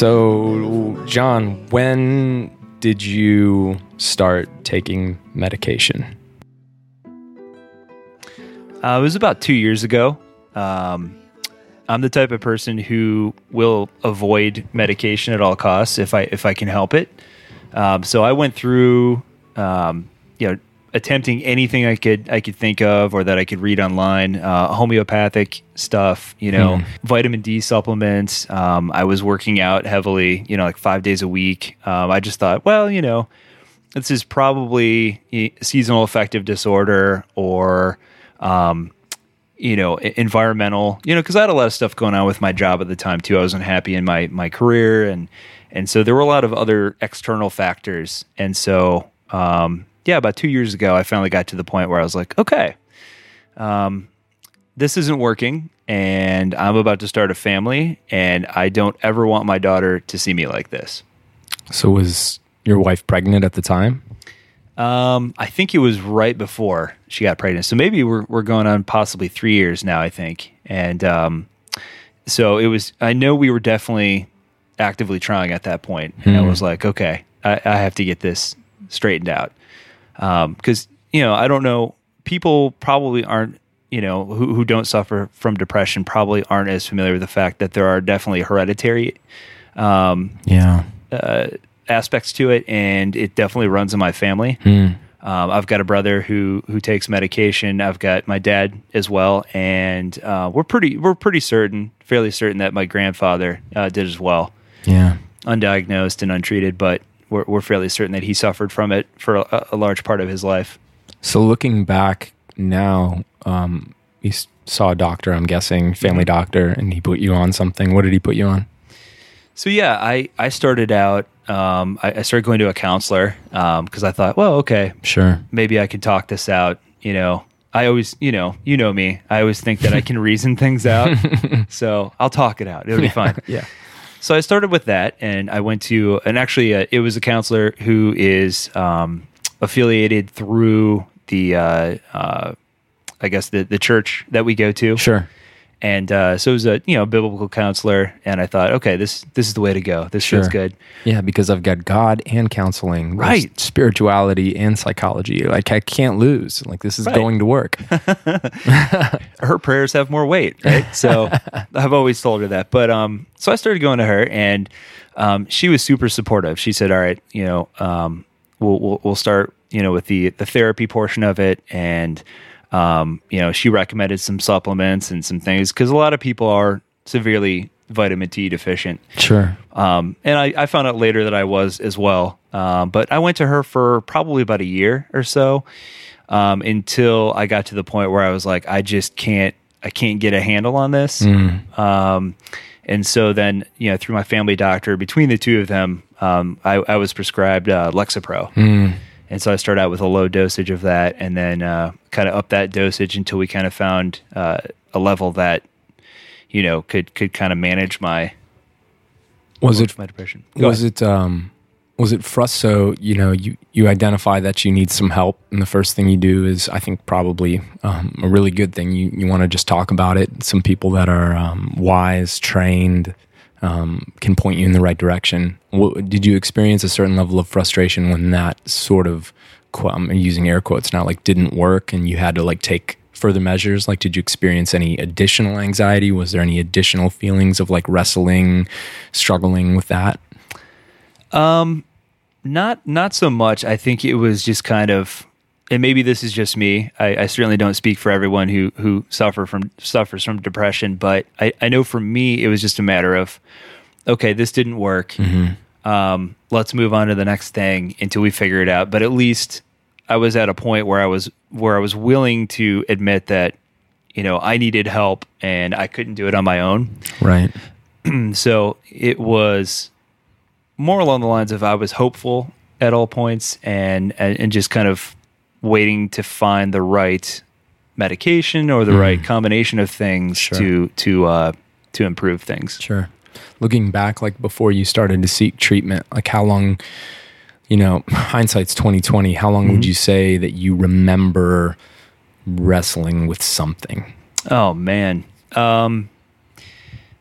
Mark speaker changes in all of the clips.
Speaker 1: So, John, when did you start taking medication?
Speaker 2: Uh, it was about two years ago. Um, I'm the type of person who will avoid medication at all costs if I if I can help it. Um, so I went through, um, you know, attempting anything I could I could think of or that I could read online, uh, homeopathic stuff, you know, vitamin D supplements. Um, I was working out heavily, you know, like five days a week. Um, I just thought, well, you know, this is probably seasonal affective disorder or um, you know environmental you know because i had a lot of stuff going on with my job at the time too i wasn't happy in my my career and and so there were a lot of other external factors and so um, yeah about two years ago i finally got to the point where i was like okay um, this isn't working and i'm about to start a family and i don't ever want my daughter to see me like this
Speaker 1: So, was your wife pregnant at the time?
Speaker 2: Um, I think it was right before she got pregnant. So maybe we're we're going on possibly three years now. I think, and um, so it was. I know we were definitely actively trying at that point, and I was like, okay, I, I have to get this straightened out because you know I don't know. People probably aren't you know who who don't suffer from depression probably aren't as familiar with the fact that there are definitely hereditary um,
Speaker 1: Yeah.
Speaker 2: aspects to it, and it definitely runs in my family. Um, I've got a brother who who takes medication. I've got my dad as well, and uh, we're pretty we're pretty certain, fairly certain that my grandfather uh, did as well,
Speaker 1: Yeah.
Speaker 2: undiagnosed and untreated, but we're, we're fairly certain that he suffered from it for a, a large part of his life.
Speaker 1: So, looking back now, um, you saw a doctor, I'm guessing, family doctor, and he put you on something. What did he put you on?
Speaker 2: So yeah, I I started out. Um, I, I started going to a counselor because I thought, well, okay,
Speaker 1: Sure.
Speaker 2: maybe I could talk this out. You know, I always, you know, you know me. I always think that I can reason things out. so I'll talk it out. It'll be fine.
Speaker 1: Yeah.
Speaker 2: So I started with that, and I went to, and actually, uh, it was a counselor who is um, affiliated through the, uh, uh, I guess the the church that we go to.
Speaker 1: Sure.
Speaker 2: And uh, so it was a you know biblical counselor, and I thought, okay, this this is the way to go. This
Speaker 1: Sure.
Speaker 2: feels good.
Speaker 1: Yeah, because I've got God and counseling,
Speaker 2: Right.
Speaker 1: Spirituality and psychology. Like I can't lose. Like this is
Speaker 2: Right.
Speaker 1: going to work.
Speaker 2: her prayers have more weight, right? So I've always told her that. But um, so I started going to her, and um, she was super supportive. She said, "All right, you know, um, we'll, we'll we'll start, you know, with the the therapy portion of it, and um, you know, she recommended some supplements and some things because a lot of people are severely vitamin D deficient.
Speaker 1: Sure.
Speaker 2: Um, and I, I found out later that I was as well. Um, but I went to her for probably about a year or so um, until I got to the point where I was like, I just can't, I can't get a handle on this. Um, and so then, you know, through my family doctor, between the two of them, um, I, I was prescribed uh, Lexapro. And so I started out with a low dosage of that and then uh, kind of up that dosage until we kind of found uh, a level that, you know, could, could kind of manage my,
Speaker 1: Was it
Speaker 2: my depression. Go
Speaker 1: was
Speaker 2: ahead.
Speaker 1: it um was it frust so you know you you identify that you need some help and the first thing you do is i think probably um, a really good thing you, you want to just talk about it some people that are um, wise trained um, can point you in the right direction. What, did you experience a certain level of frustration when that sort of i'm using air quotes now like didn't work and you had to like take further measures? Like did you experience any additional anxiety? Was there any additional feelings of like wrestling struggling with that?
Speaker 2: Um, Not not so much. I think it was just kind of, and maybe this is just me. I, I certainly don't speak for everyone who who suffer from suffers from depression, but I, I know for me it was just a matter of, okay, this didn't work. Um, let's move on to the next thing until we figure it out. But at least I was at a point where I was where I was willing to admit that you know I needed help and I couldn't do it on my own.
Speaker 1: Right.
Speaker 2: So it was more along the lines of I was hopeful at all points and and, and just kind of waiting to find the right medication or the right combination of things
Speaker 1: Sure.
Speaker 2: to to uh, to improve things.
Speaker 1: Sure. Looking back, like before you started to seek treatment, like how long, you know, hindsight's twenty twenty. How long would you say that you remember wrestling with something?
Speaker 2: Oh man, um,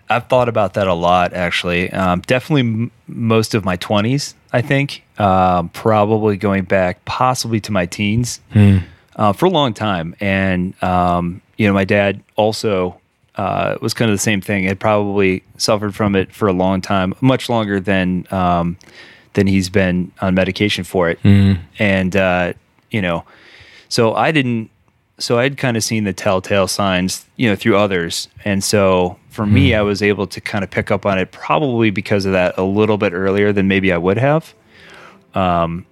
Speaker 2: I've thought about that a lot. Actually, um, definitely m- most of my twenties. I think um, probably going back possibly to my teens uh, for a long time. And um, you know, my dad also uh, was kind of the same thing. Had probably suffered from it for a long time, much longer than um, than he's been on medication for it. And uh, you know, so I didn't. So I'd kind of seen the telltale signs, you know, through others, and so for me, I was able to kind of pick up on it probably because of that a little bit earlier than maybe I would have. Um,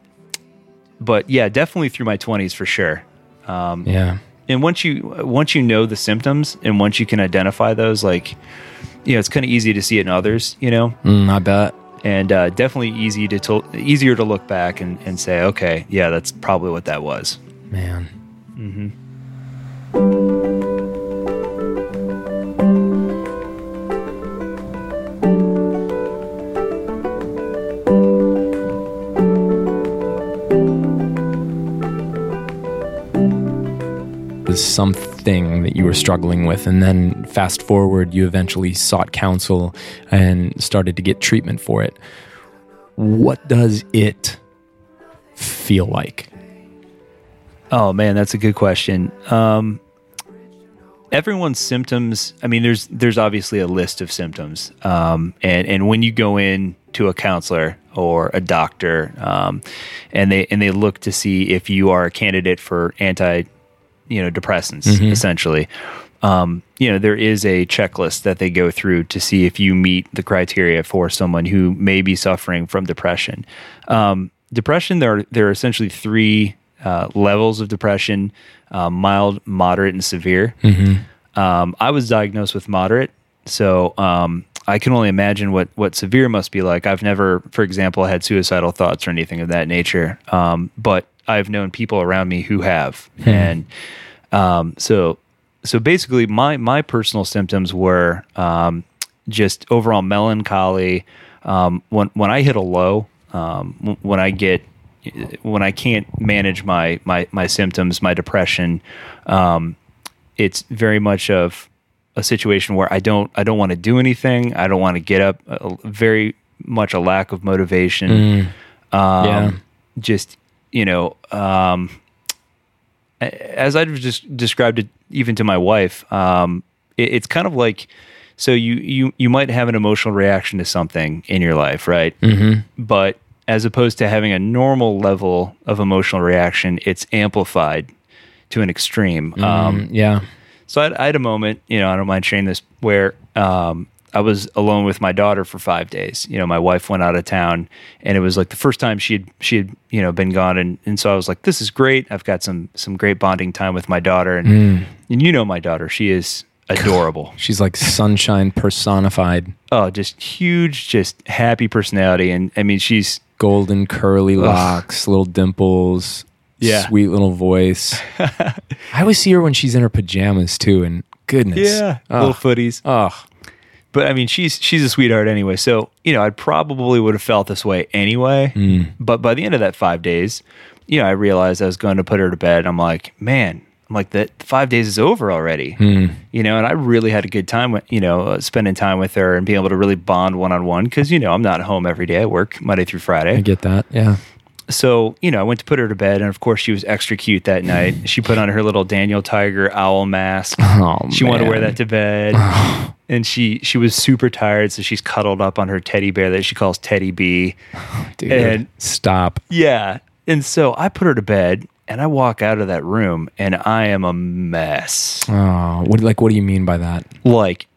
Speaker 2: but yeah, definitely through my twenties for sure.
Speaker 1: Yeah.
Speaker 2: And once you once you know the symptoms and once you can identify those, like you know, it's kind of easy to see it in others, you know,
Speaker 1: Mm, I bet.
Speaker 2: and uh, definitely easy to, to easier to look back and, and say, okay, yeah, that's probably what that was.
Speaker 1: Man. was something that you were struggling with and then fast forward you eventually sought counsel and started to get treatment for it what does it feel like
Speaker 2: Oh man, that's a good question. Um, everyone's symptoms. I mean, there's there's obviously a list of symptoms, um, and and when you go in to a counselor or a doctor, um, and they and they look to see if you are a candidate for anti, you know, depressants, essentially. Um, you know, there is a checklist that they go through to see if you meet the criteria for someone who may be suffering from depression. Um, depression, there are there are essentially three uh, levels of depression: uh, mild, moderate, and severe. Um, I was diagnosed with moderate, so um, I can only imagine what what severe must be like. I've never, for example, had suicidal thoughts or anything of that nature, um, but I've known people around me who have, and um, so so basically, my my personal symptoms were um, just overall melancholy. Um, when when I hit a low, um, when I get when I can't manage my my my symptoms, my depression, um, it's very much of a situation where I don't I don't want to do anything. I don't want to get up. Very much a lack of motivation. Um,
Speaker 1: Yeah.
Speaker 2: Just you know, um, as I've just described it, even to my wife, um, it, it's kind of like so you you you might have an emotional reaction to something in your life, right? Mm-hmm. But as opposed to having a normal level of emotional reaction, it's amplified to an extreme. Um,
Speaker 1: Mm, yeah
Speaker 2: so I had, I had a moment, you know, I don't mind sharing this, where um, I was alone with my daughter for five days. You know, my wife went out of town, and it was like the first time she had she had you know been gone, and and so I was like, this is great. I've got some some great bonding time with my daughter, and and you know my daughter, she is adorable.
Speaker 1: she's like sunshine personified
Speaker 2: oh, just huge, just happy personality, and I mean she's
Speaker 1: golden curly locks little dimples
Speaker 2: Yeah.
Speaker 1: sweet little voice i always see her when she's in her pajamas too and goodness Yeah.
Speaker 2: little
Speaker 1: oh,
Speaker 2: footies.
Speaker 1: oh
Speaker 2: but I mean, she's she's a sweetheart anyway. So you know, I probably would have felt this way anyway. Mm. But by the end of that five days, you know, I realized I was going to put her to bed. I'm like, man, I'm like that five days is over already. You know, and I really had a good time with you know uh, spending time with her and being able to really bond one on one because you know I'm not home every day. I work Monday through Friday
Speaker 1: i get that yeah
Speaker 2: so you know, I went to put her to bed, and of course, she was extra cute that night. She put on her little Daniel Tiger owl mask.
Speaker 1: Oh,
Speaker 2: she wanted to wear that to bed, and she she was super tired, so she's cuddled up on her teddy bear that she calls Teddy B.
Speaker 1: dude
Speaker 2: And-
Speaker 1: stop
Speaker 2: Yeah, and so I put her to bed, and I walk out of that room, and I am a mess.
Speaker 1: oh what like what do you mean by that
Speaker 2: Like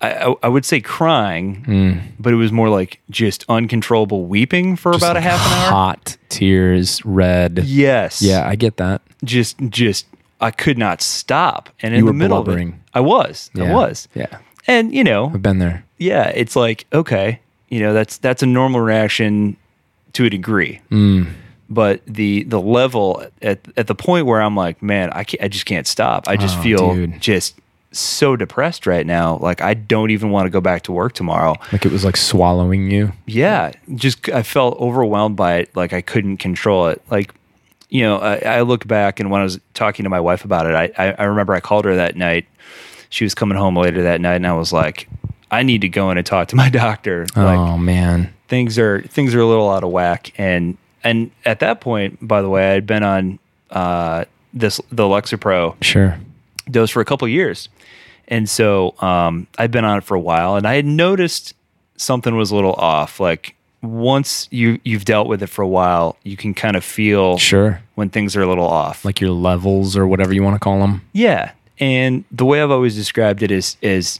Speaker 2: I, I, would say crying,
Speaker 1: Hmm.
Speaker 2: but it was more like just uncontrollable weeping for
Speaker 1: Just
Speaker 2: about a half an hour.
Speaker 1: Hot tears, red.
Speaker 2: Yes.
Speaker 1: Yeah, I get that.
Speaker 2: Just, just, I could not stop. And in
Speaker 1: You
Speaker 2: the middle of it, I was, I was.
Speaker 1: Yeah.
Speaker 2: And you know,
Speaker 1: I've been there.
Speaker 2: yeah, it's like okay, you know, that's that's a normal reaction to a degree.
Speaker 1: Mm.
Speaker 2: But the the level at at the point where I'm like, man, I can't, I just can't stop. I just
Speaker 1: Oh,
Speaker 2: feel
Speaker 1: dude.
Speaker 2: just so depressed right now. Like I don't even want to go back to work tomorrow.
Speaker 1: Like it was like swallowing you.
Speaker 2: Yeah, just I felt overwhelmed by it. Like I couldn't control it. Like you know, I, I look back and when I was talking to my wife about it, I, I I remember I called her that night. She was coming home later that night, and I was like, I need to go in and talk to my doctor. Like
Speaker 1: oh man.
Speaker 2: things are things are a little out of whack and and at that point by the way i'd been on uh this the lexapro
Speaker 1: Sure.
Speaker 2: dose for a couple years and so um i'd been on it for a while and i had noticed something was a little off like once you you've dealt with it for a while you can kind of feel
Speaker 1: Sure.
Speaker 2: when things are a little off
Speaker 1: Like your levels or whatever you want to call them.
Speaker 2: yeah, and the way I've always described it is is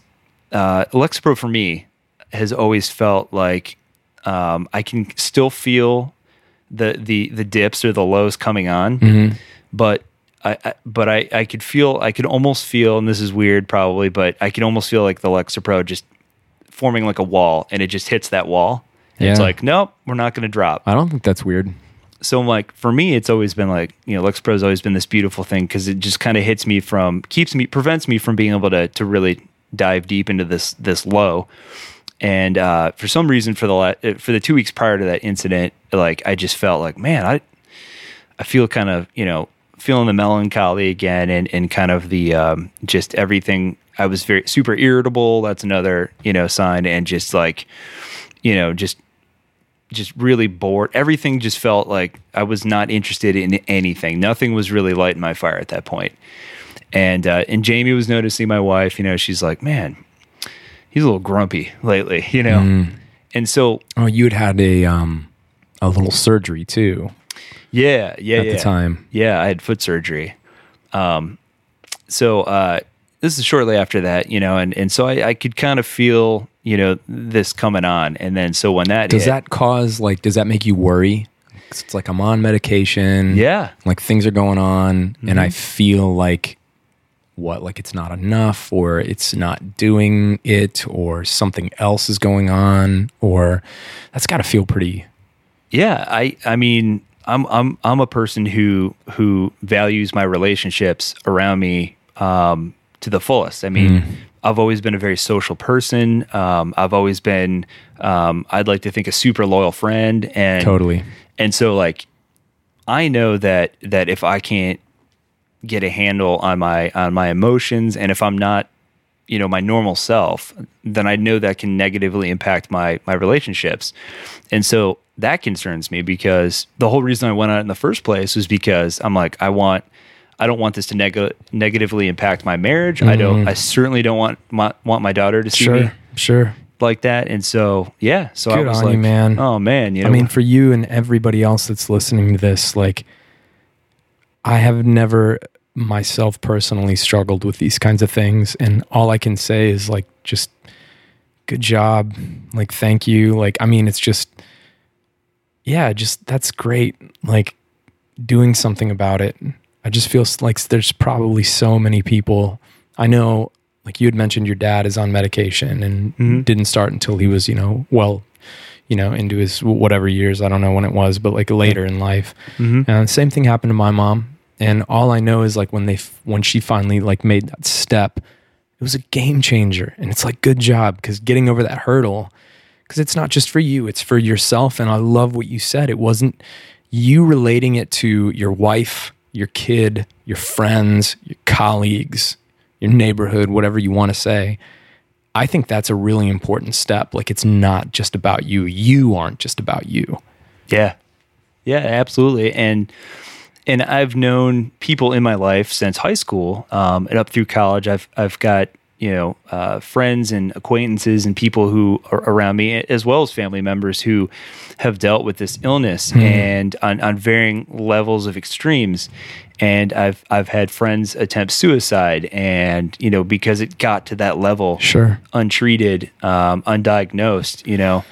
Speaker 2: uh, Lexapro for me has always felt like um, I can still feel the the the dips or the lows coming on, mm-hmm. but I, I but I I could feel I could almost feel and this is weird probably, but I could almost feel like the Lexapro just forming like a wall and it just hits that wall. And It's like nope, we're not going to drop.
Speaker 1: I don't think that's weird.
Speaker 2: so I'm like for me it's always been like you know Lexapro has always been this beautiful thing because it just kind of hits me from keeps me prevents me from being able to to really dive deep into this this low and uh, for some reason for the la- uh, for the two weeks prior to that incident like I just felt like man I I feel kind of you know feeling the melancholy again and and kind of the um, just everything I was very super irritable that's another you know sign and just like you know just just really bored. Everything just felt like I was not interested in anything. Nothing was really lighting my fire at that point. And uh, and Jamie was noticing my wife. You know, she's like, "Man, he's a little grumpy lately." You know, and so
Speaker 1: Oh, you had had a um a little surgery too
Speaker 2: yeah, yeah,
Speaker 1: at
Speaker 2: yeah.
Speaker 1: the time.
Speaker 2: Yeah, I had foot surgery. Um, so uh, this is shortly after that, you know, and and so I, I could kind of feel, you know, this coming on, and then so when that
Speaker 1: Does
Speaker 2: hit-
Speaker 1: that cause like does that make you worry? 'Cause it's like I'm on medication.
Speaker 2: Yeah.
Speaker 1: Like things are going on and I feel like what like it's not enough or it's not doing it or something else is going on or that's got to feel pretty
Speaker 2: Yeah, I I mean, I'm I'm I'm a person who who values my relationships around me um, to the fullest. I mean, I've always been a very social person. Um, I've always been, um, I'd like to think, a super loyal friend, and
Speaker 1: Totally.
Speaker 2: And so, like, I know that that if I can't get a handle on my on my emotions, and if I'm not you know my normal self then i know that can negatively impact my my relationships and so that concerns me because the whole reason i went out in the first place was because i'm like i want i don't want this to neg- negatively impact my marriage i don't mm-hmm. i certainly don't want my want my daughter to see me
Speaker 1: Sure. Sure.
Speaker 2: like that and so yeah so i was
Speaker 1: on you,
Speaker 2: like
Speaker 1: man.
Speaker 2: oh man you know
Speaker 1: I mean, for you and everybody else that's listening to this, like, I have never myself personally struggled with these kinds of things. And all I can say is, like, just good job. Like, thank you. Like, I mean, it's just, yeah, just that's great. Like, doing something about it. I just feel like there's probably so many people. I know, like, you had mentioned your dad is on medication and mm-hmm. didn't start until he was, you know, well, you know, into his whatever years. I don't know when it was, but like later in life.
Speaker 2: Mm-hmm.
Speaker 1: And the same thing happened to my mom. And all I know is like when they, when she finally like made that step, it was a game changer. And it's like, good job. Because getting over that hurdle, because it's not just for you, it's for yourself. And I love what you said. It wasn't you relating it to your wife, your kid, your friends, your colleagues, your neighborhood, whatever you want to say. I think that's a really important step. Like it's not just about you. You aren't just about you.
Speaker 2: Yeah. Yeah, absolutely. And and I've known people in my life since high school um, and up through college. I've I've got you know uh, friends and acquaintances and people who are around me, as well as family members who have dealt with this illness and on, on varying levels of extremes. And I've I've had friends attempt suicide, and you know because it got to that level,
Speaker 1: Sure.
Speaker 2: untreated, um, undiagnosed, you know,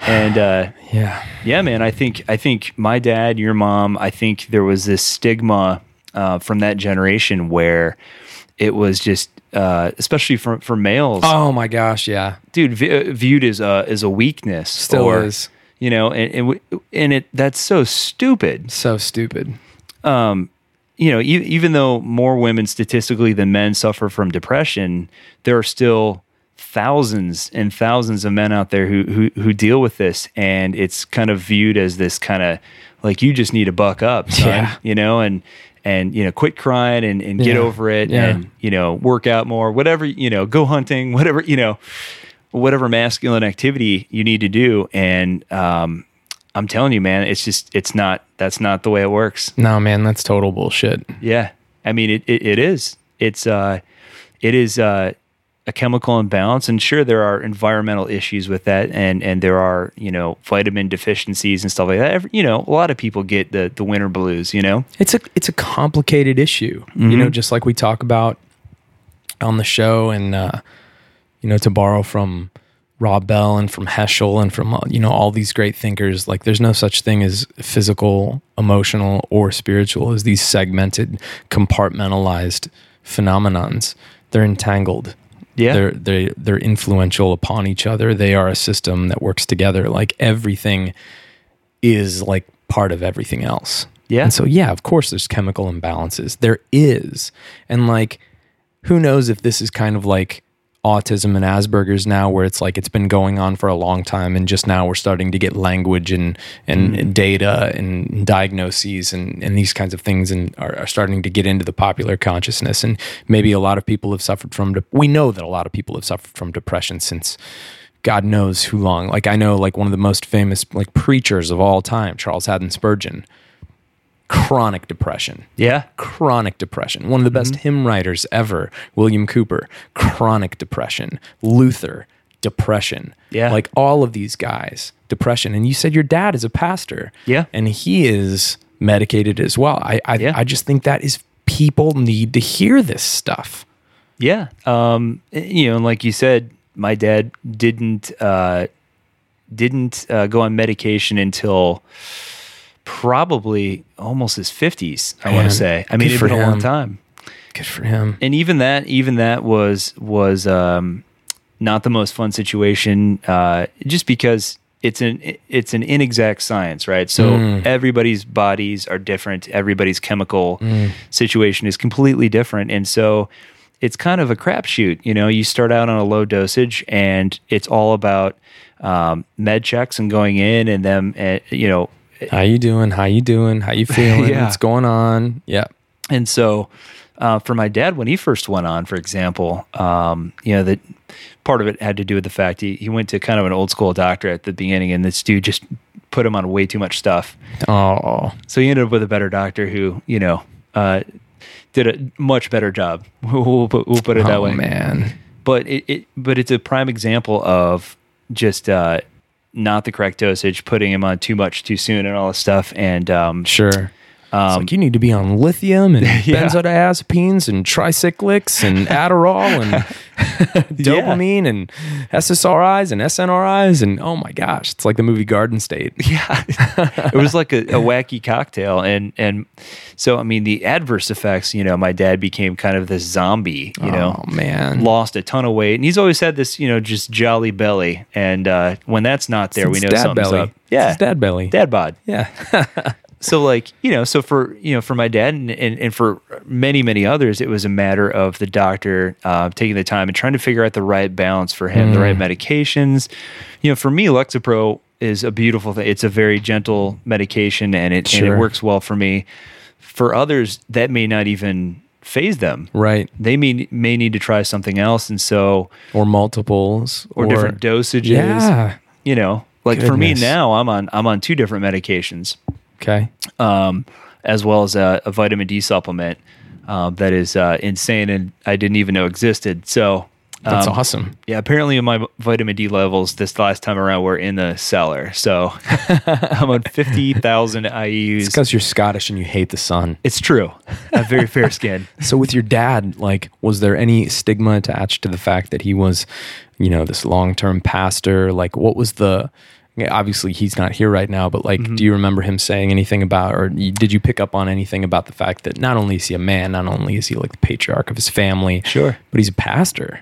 Speaker 2: and. Uh,
Speaker 1: Yeah.
Speaker 2: yeah, man. I think I think my dad, your mom. I think there was this stigma uh, from that generation where it was just, uh, especially for for males,
Speaker 1: Oh my gosh. Yeah.
Speaker 2: dude, v- viewed as a as a weakness.
Speaker 1: Still
Speaker 2: or,
Speaker 1: is.
Speaker 2: You know, and and, and it that's so stupid.
Speaker 1: So stupid.
Speaker 2: Um, You know, e- even though more women statistically than men suffer from depression, there are still thousands and thousands of men out there who who, who deal with this, and it's kind of viewed as this kind of like you just need to buck up, son,
Speaker 1: Yeah.
Speaker 2: you know, and and you know, quit crying and, and get
Speaker 1: Yeah.
Speaker 2: over it,
Speaker 1: Yeah.
Speaker 2: and you know, work out more, whatever you know, go hunting, whatever you know, whatever masculine activity you need to do, and um, I'm telling you, man, it's just it's not that's not the way it works.
Speaker 1: No, man, that's total bullshit.
Speaker 2: Yeah. I mean, it, it, it is. It's, uh, it is, uh, a chemical imbalance and sure there are environmental issues with that and and there are you know vitamin deficiencies and stuff like that Every, you know a lot of people get the the winter blues you know
Speaker 1: It's a it's a complicated issue. You know, just like we talk about on the show, and uh, you know, to borrow from Rob Bell and from Heschel and from you know all these great thinkers, like there's no such thing as physical, emotional, or spiritual as these segmented, compartmentalized phenomenons. They're entangled.
Speaker 2: Yeah.
Speaker 1: They're they they're influential upon each other. They are a system that works together. Like everything is like part of everything else.
Speaker 2: Yeah.
Speaker 1: And so yeah, of course there's chemical imbalances. There is. And like who knows if this is kind of like autism and Asperger's now where it's like it's been going on for a long time and just now we're starting to get language and and mm. data and diagnoses and, and these kinds of things and are, are starting to get into the popular consciousness and maybe a lot of people have suffered from de- we know that a lot of people have suffered from depression since God knows who long. Like I know like one of the most famous like preachers of all time, Charles Haddon Spurgeon, chronic depression
Speaker 2: yeah
Speaker 1: chronic depression. One of the best
Speaker 2: Mm-hmm.
Speaker 1: hymn writers ever, William Cowper, chronic depression. Luther, depression.
Speaker 2: Yeah.
Speaker 1: Like all of these guys, depression. And you said your dad is a pastor.
Speaker 2: Yeah.
Speaker 1: And he is medicated as well. I I,
Speaker 2: Yeah.
Speaker 1: I just think that is people need to hear this stuff.
Speaker 2: yeah um you know and like you said my dad didn't uh didn't uh, go on medication until probably almost his 50s i want to say. I mean it's
Speaker 1: for
Speaker 2: been a long time.
Speaker 1: Good for him.
Speaker 2: and even that even that was was um not the most fun situation uh just because it's an it's an inexact science right? So everybody's bodies are different. Everybody's chemical situation is completely different. And so it's kind of a crapshoot you know? You start out on a low dosage and it's all about um, med checks and going in and them uh, you know
Speaker 1: How you doing? How you doing? How you feeling?
Speaker 2: Yeah.
Speaker 1: What's going on? Yeah.
Speaker 2: And so, uh, for my dad, when he first went on, for example, um, you know, that part of it had to do with the fact he, he went to kind of an old school doctor at the beginning, and this dude just put him on way too much stuff.
Speaker 1: Oh,
Speaker 2: So he ended up with a better doctor who, you know, uh, did a much better job. We'll put, we'll put it that
Speaker 1: oh
Speaker 2: way.
Speaker 1: man.
Speaker 2: But it, it, but it's a prime example of just uh, not the correct dosage, putting him on too much too soon, and all this stuff. And um,
Speaker 1: Sure. It's like you need to be on lithium and
Speaker 2: Yeah.
Speaker 1: benzodiazepines and tricyclics and Adderall and dopamine and SSRIs and SNRIs and oh my gosh, it's like the movie Garden State.
Speaker 2: yeah it was like a, a wacky cocktail and and so i mean the adverse effects you know my dad became kind of this zombie you know
Speaker 1: oh man,
Speaker 2: lost a ton of weight and he's always had this you know just jolly belly and uh when that's not there we know
Speaker 1: dad
Speaker 2: something's
Speaker 1: belly.
Speaker 2: up yeah
Speaker 1: dad belly.
Speaker 2: dad bod
Speaker 1: Yeah.
Speaker 2: So like you know so for you know for my dad and, and, and for many many others it was a matter of the doctor uh, taking the time and trying to figure out the right balance for him the
Speaker 1: Mm.
Speaker 2: right medications. You know for me lexapro is a beautiful thing. It's a very gentle medication and it, and it works well for me. For others that may not even faze them.
Speaker 1: Right.
Speaker 2: they may may need to try something else. And so
Speaker 1: Or multiples
Speaker 2: or, different dosages.
Speaker 1: Yeah.
Speaker 2: you know like for me now i'm on i'm on two different medications
Speaker 1: Okay.
Speaker 2: um, as well as a, a vitamin D supplement um, that is uh, insane and I didn't even know existed. So
Speaker 1: That's
Speaker 2: Um,
Speaker 1: awesome.
Speaker 2: Yeah, apparently my vitamin D levels this last time around were in the cellar. So I'm on 50,000
Speaker 1: It's
Speaker 2: IUs.
Speaker 1: because you're Scottish and you hate the sun.
Speaker 2: It's true. I have very fair skin.
Speaker 1: So with your dad, like, was there any stigma attached to the fact that he was, you know, this long-term pastor? Like, what was the? Obviously, he's not here right now, but like,
Speaker 2: Mm-hmm.
Speaker 1: do you remember him saying anything about, or did you pick up on anything about the fact that not only is he a man, not only is he like the patriarch of his family,
Speaker 2: Sure.
Speaker 1: but he's a pastor.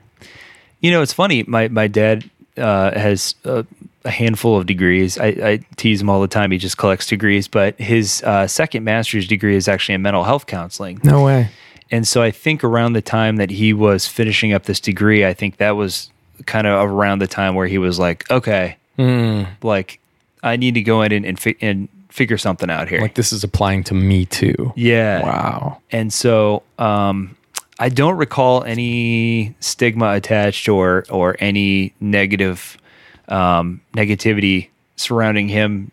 Speaker 2: You know, it's funny. My my dad uh, has a, a handful of degrees. I, I tease him all the time. He just collects degrees, but his uh, second master's degree is actually in mental health counseling.
Speaker 1: No way.
Speaker 2: And so I think around the time that he was finishing up this degree, I think that was kind of around the time where he was like, okay,
Speaker 1: Hmm.
Speaker 2: like I need to go in and and, fi- and figure something out here.
Speaker 1: Like this is applying to me too.
Speaker 2: yeah.
Speaker 1: Wow.
Speaker 2: And so um, I don't recall any stigma attached or or any negative um, negativity surrounding him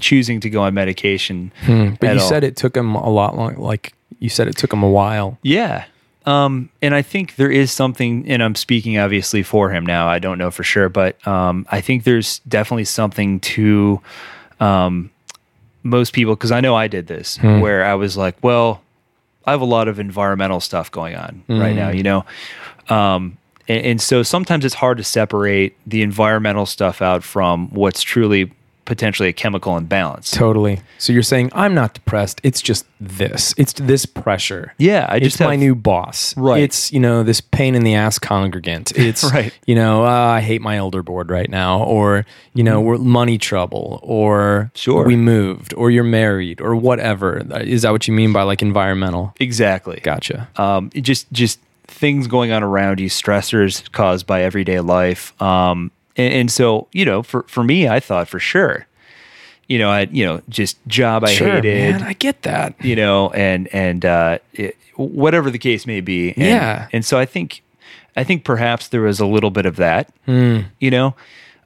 Speaker 2: choosing to go on medication.
Speaker 1: But
Speaker 2: at
Speaker 1: you
Speaker 2: all.
Speaker 1: said it took him a lot long. Like you said, it took him a while.
Speaker 2: Yeah. Um, and I think there is something, and I'm speaking obviously for him now. I don't know for sure, but um, I think there's definitely something to um, most people, because I know I did this, where I was like, well, I have a lot of environmental stuff going on right now, you know? Um, and, and so sometimes it's hard to separate the environmental stuff out from what's truly potentially a chemical imbalance.
Speaker 1: Totally. So you're saying I'm not depressed. It's just this. It's this pressure.
Speaker 2: Yeah, I just
Speaker 1: it's my new boss.
Speaker 2: Right.
Speaker 1: It's you know this pain in the ass congregant. It's
Speaker 2: Right.
Speaker 1: You know uh, I hate my elder board right now, or you know we're money trouble, or
Speaker 2: Sure.
Speaker 1: we moved, or you're married, or whatever. Is that what you mean by like environmental?
Speaker 2: Exactly.
Speaker 1: Gotcha.
Speaker 2: um, just just things going on around you, stressors caused by everyday life. Um, and, and so you know, for for me, I thought for sure, you know, I you know just job I
Speaker 1: sure,
Speaker 2: hated,
Speaker 1: man. I get that.
Speaker 2: you know, and and uh, it, whatever the case may be. And,
Speaker 1: Yeah.
Speaker 2: And so I think I think perhaps there was a little bit of that.
Speaker 1: Hmm.
Speaker 2: You know.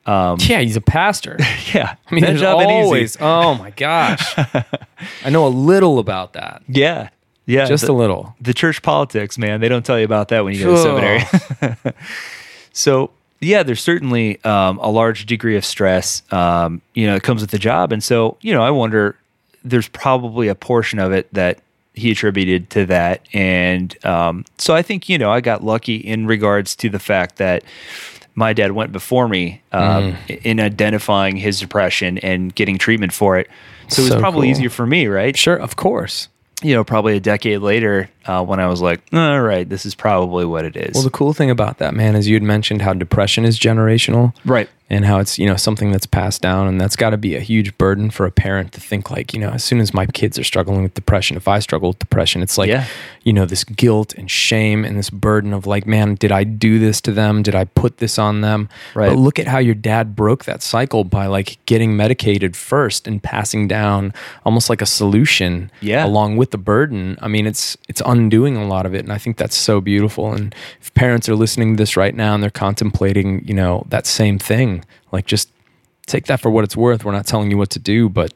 Speaker 2: Um,
Speaker 1: Yeah, he's a pastor.
Speaker 2: yeah.
Speaker 1: I mean, there's
Speaker 2: job ain't easy.
Speaker 1: always. Oh my gosh. I know a little about that.
Speaker 2: Yeah. Yeah.
Speaker 1: Just
Speaker 2: the-
Speaker 1: a little.
Speaker 2: the church politics, man. They don't tell you about that when you go to seminary. so yeah, there's certainly um, a large degree of stress. Um, you know, it comes with the job, and so you know, I wonder. There's probably a portion of it that he attributed to that, and um, so I think you know I got lucky in regards to the fact that my dad went before me um,
Speaker 1: Mm.
Speaker 2: in identifying his depression and getting treatment for it. So it was probably
Speaker 1: cool.
Speaker 2: easier for me, right?
Speaker 1: Sure, of course.
Speaker 2: You know, probably a decade later, uh, when I was like, all right, this is probably what it is.
Speaker 1: Well, the cool thing about that, man, is you had mentioned how depression is generational.
Speaker 2: right.
Speaker 1: And how it's you know something that's passed down and that's got to be a huge burden for a parent to think like you know as soon as my kids are struggling with depression if i struggle with depression it's like
Speaker 2: Yeah.
Speaker 1: you know this guilt and shame and this burden of like man did i do this to them did i put this on them
Speaker 2: Right.
Speaker 1: but look at how your dad broke that cycle by like getting medicated first and passing down almost like a solution
Speaker 2: Yeah.
Speaker 1: along with the burden i mean it's it's undoing a lot of it and i think that's so beautiful and if parents are listening to this right now and they're contemplating you know that same thing like just take that for what it's worth. We're not telling you what to do but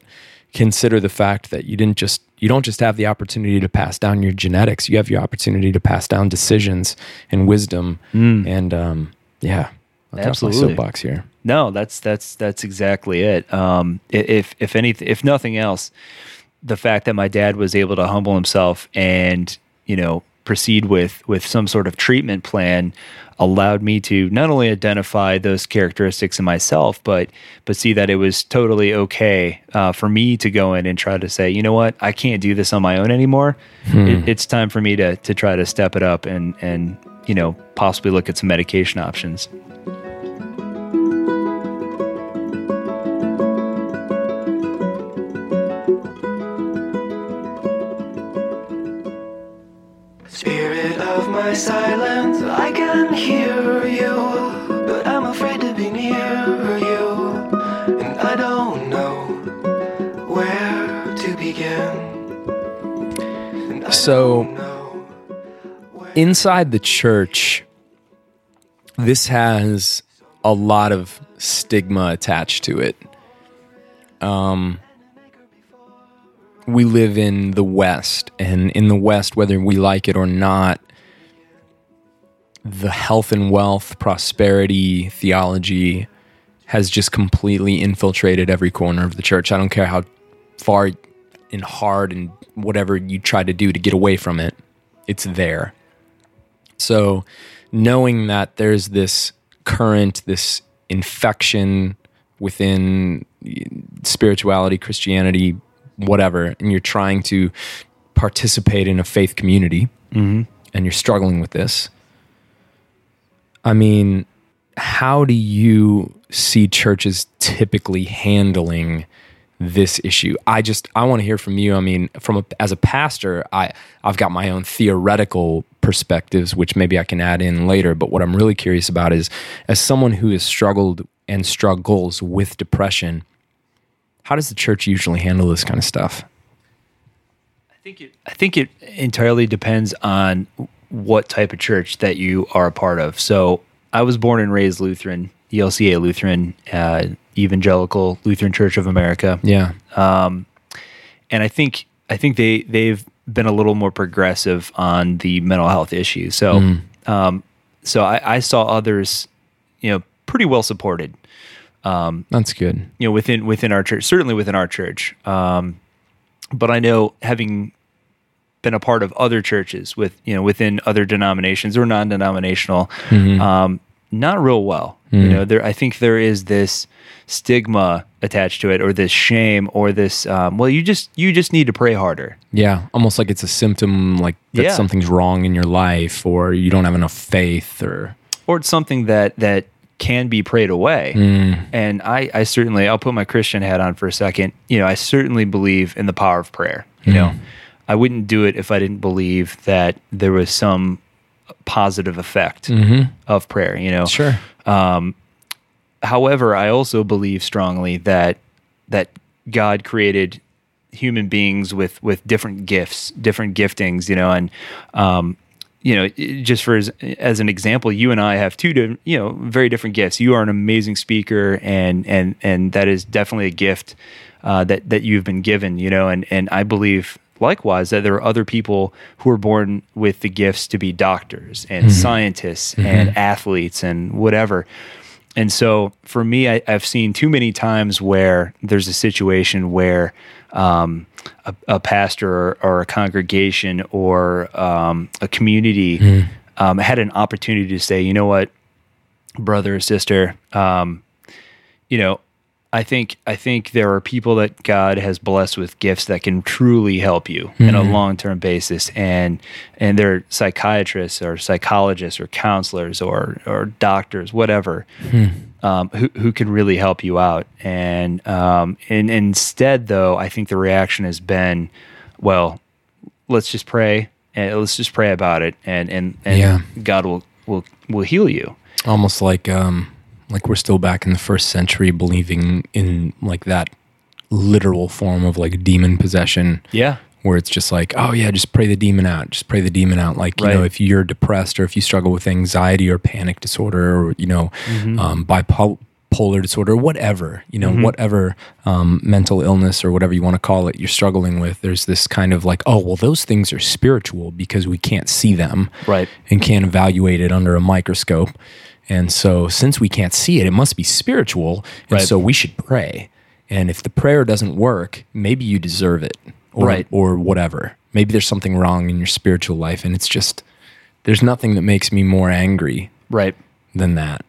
Speaker 1: consider the fact that you didn't just you don't just have the opportunity to pass down your genetics. You have your opportunity to pass down decisions and wisdom. And um yeah I'll get off my
Speaker 2: Absolutely.
Speaker 1: soapbox here.
Speaker 2: No, that's that's that's exactly it. Um, if if anything, if nothing else, the fact that my dad was able to humble himself and you know proceed with with some sort of treatment plan allowed me to not only identify those characteristics in myself, but but see that it was totally okay uh, for me to go in and try to say, you know what, I can't do this on my own anymore. It, it's time for me to to try to step it up and and you know possibly look at some medication options.
Speaker 3: Hear you, but I'm afraid to be near you, and I don't know where to begin.
Speaker 1: So-
Speaker 3: don't know where
Speaker 1: inside the church, this has a lot of stigma attached to it. Um, we live in the West, and in the West, whether we like it or not, the health and wealth, prosperity theology has just completely infiltrated every corner of the church. I don't care how far and hard and whatever you try to do to get away from it, it's there. So, knowing that there's this current, this infection within spirituality, Christianity, whatever, and you're trying to participate in a faith community mm-hmm. and you're struggling with this, I mean, how do you see churches typically handling this issue? I just I want to hear from you. I mean, from a, as a pastor, I I've got my own theoretical perspectives, which maybe I can add in later. But what I'm really curious about is, as someone who has struggled and struggles with depression, how does the church usually handle this kind of stuff?
Speaker 2: I think it. I think it entirely depends on what type of church that you are a part of. So I was born and raised Lutheran, ELCA Lutheran, uh, Evangelical Lutheran Church of America,
Speaker 1: Yeah,
Speaker 2: and I think I think they they've been a little more progressive on the mental health issue. So, um, so I, I saw others, you know, pretty well supported.
Speaker 1: that's good.
Speaker 2: you know within within our church certainly within our church um but i know having been a part of other churches with you know within other denominations or non-denominational um not real well you know there i think there is this stigma attached to it or this shame or this um, well you just you just need to pray harder
Speaker 1: Yeah, almost like it's a symptom, like that
Speaker 2: Yeah.
Speaker 1: something's wrong in your life, or you don't have enough faith, or
Speaker 2: or it's something that that can be prayed away. And I, I certainly, I'll put my Christian hat on for a second. You know, I certainly believe in the power of prayer. You know, I wouldn't do it if I didn't believe that there was some positive effect of prayer. You know,
Speaker 1: sure,
Speaker 2: however, I also believe strongly that that God created human beings with with different gifts, different giftings, you know, and um, you know, just for as, as an example, you and I have two, di- you know, very different gifts. You are an amazing speaker, and and and that is definitely a gift uh, that that you've been given, you know, and and I believe likewise that there are other people who are born with the gifts to be doctors and scientists and athletes and whatever. And so for me, I, I've seen too many times where there's a situation where um, a, a pastor or, or a congregation or um, a community um, had an opportunity to say, you know what, brother or sister, um, you know, I think I think there are people that God has blessed with gifts that can truly help you in a long term basis, and and they're psychiatrists or psychologists or counselors or or doctors, whatever, um, who who can really help you out. And um, and instead, though, I think the reaction has been, well, let's just pray and let's just pray about it, and and and
Speaker 1: Yeah.
Speaker 2: God will will will heal you.
Speaker 1: almost like um, like we're still back in the first century, believing in like that literal form of like demon possession.
Speaker 2: Yeah.
Speaker 1: where it's just like, oh yeah, just pray the demon out, just pray the demon out. Like you know, if you're depressed or if you struggle with anxiety or panic disorder or you know,
Speaker 2: Mm-hmm.
Speaker 1: um, bipolar disorder, whatever you know, whatever um, mental illness or whatever you want to call it, you're struggling with. There's this kind of like, oh well, those things are spiritual because we can't see them,
Speaker 2: Right.
Speaker 1: and can't evaluate it under a microscope. And so, since we can't see it, it must be spiritual. And
Speaker 2: Right.
Speaker 1: so, we should pray. And if the prayer doesn't work, maybe you deserve it, or,
Speaker 2: Right.
Speaker 1: or whatever. Maybe there's something wrong in your spiritual life, and it's just there's nothing that makes me more angry
Speaker 2: Right.
Speaker 1: than that.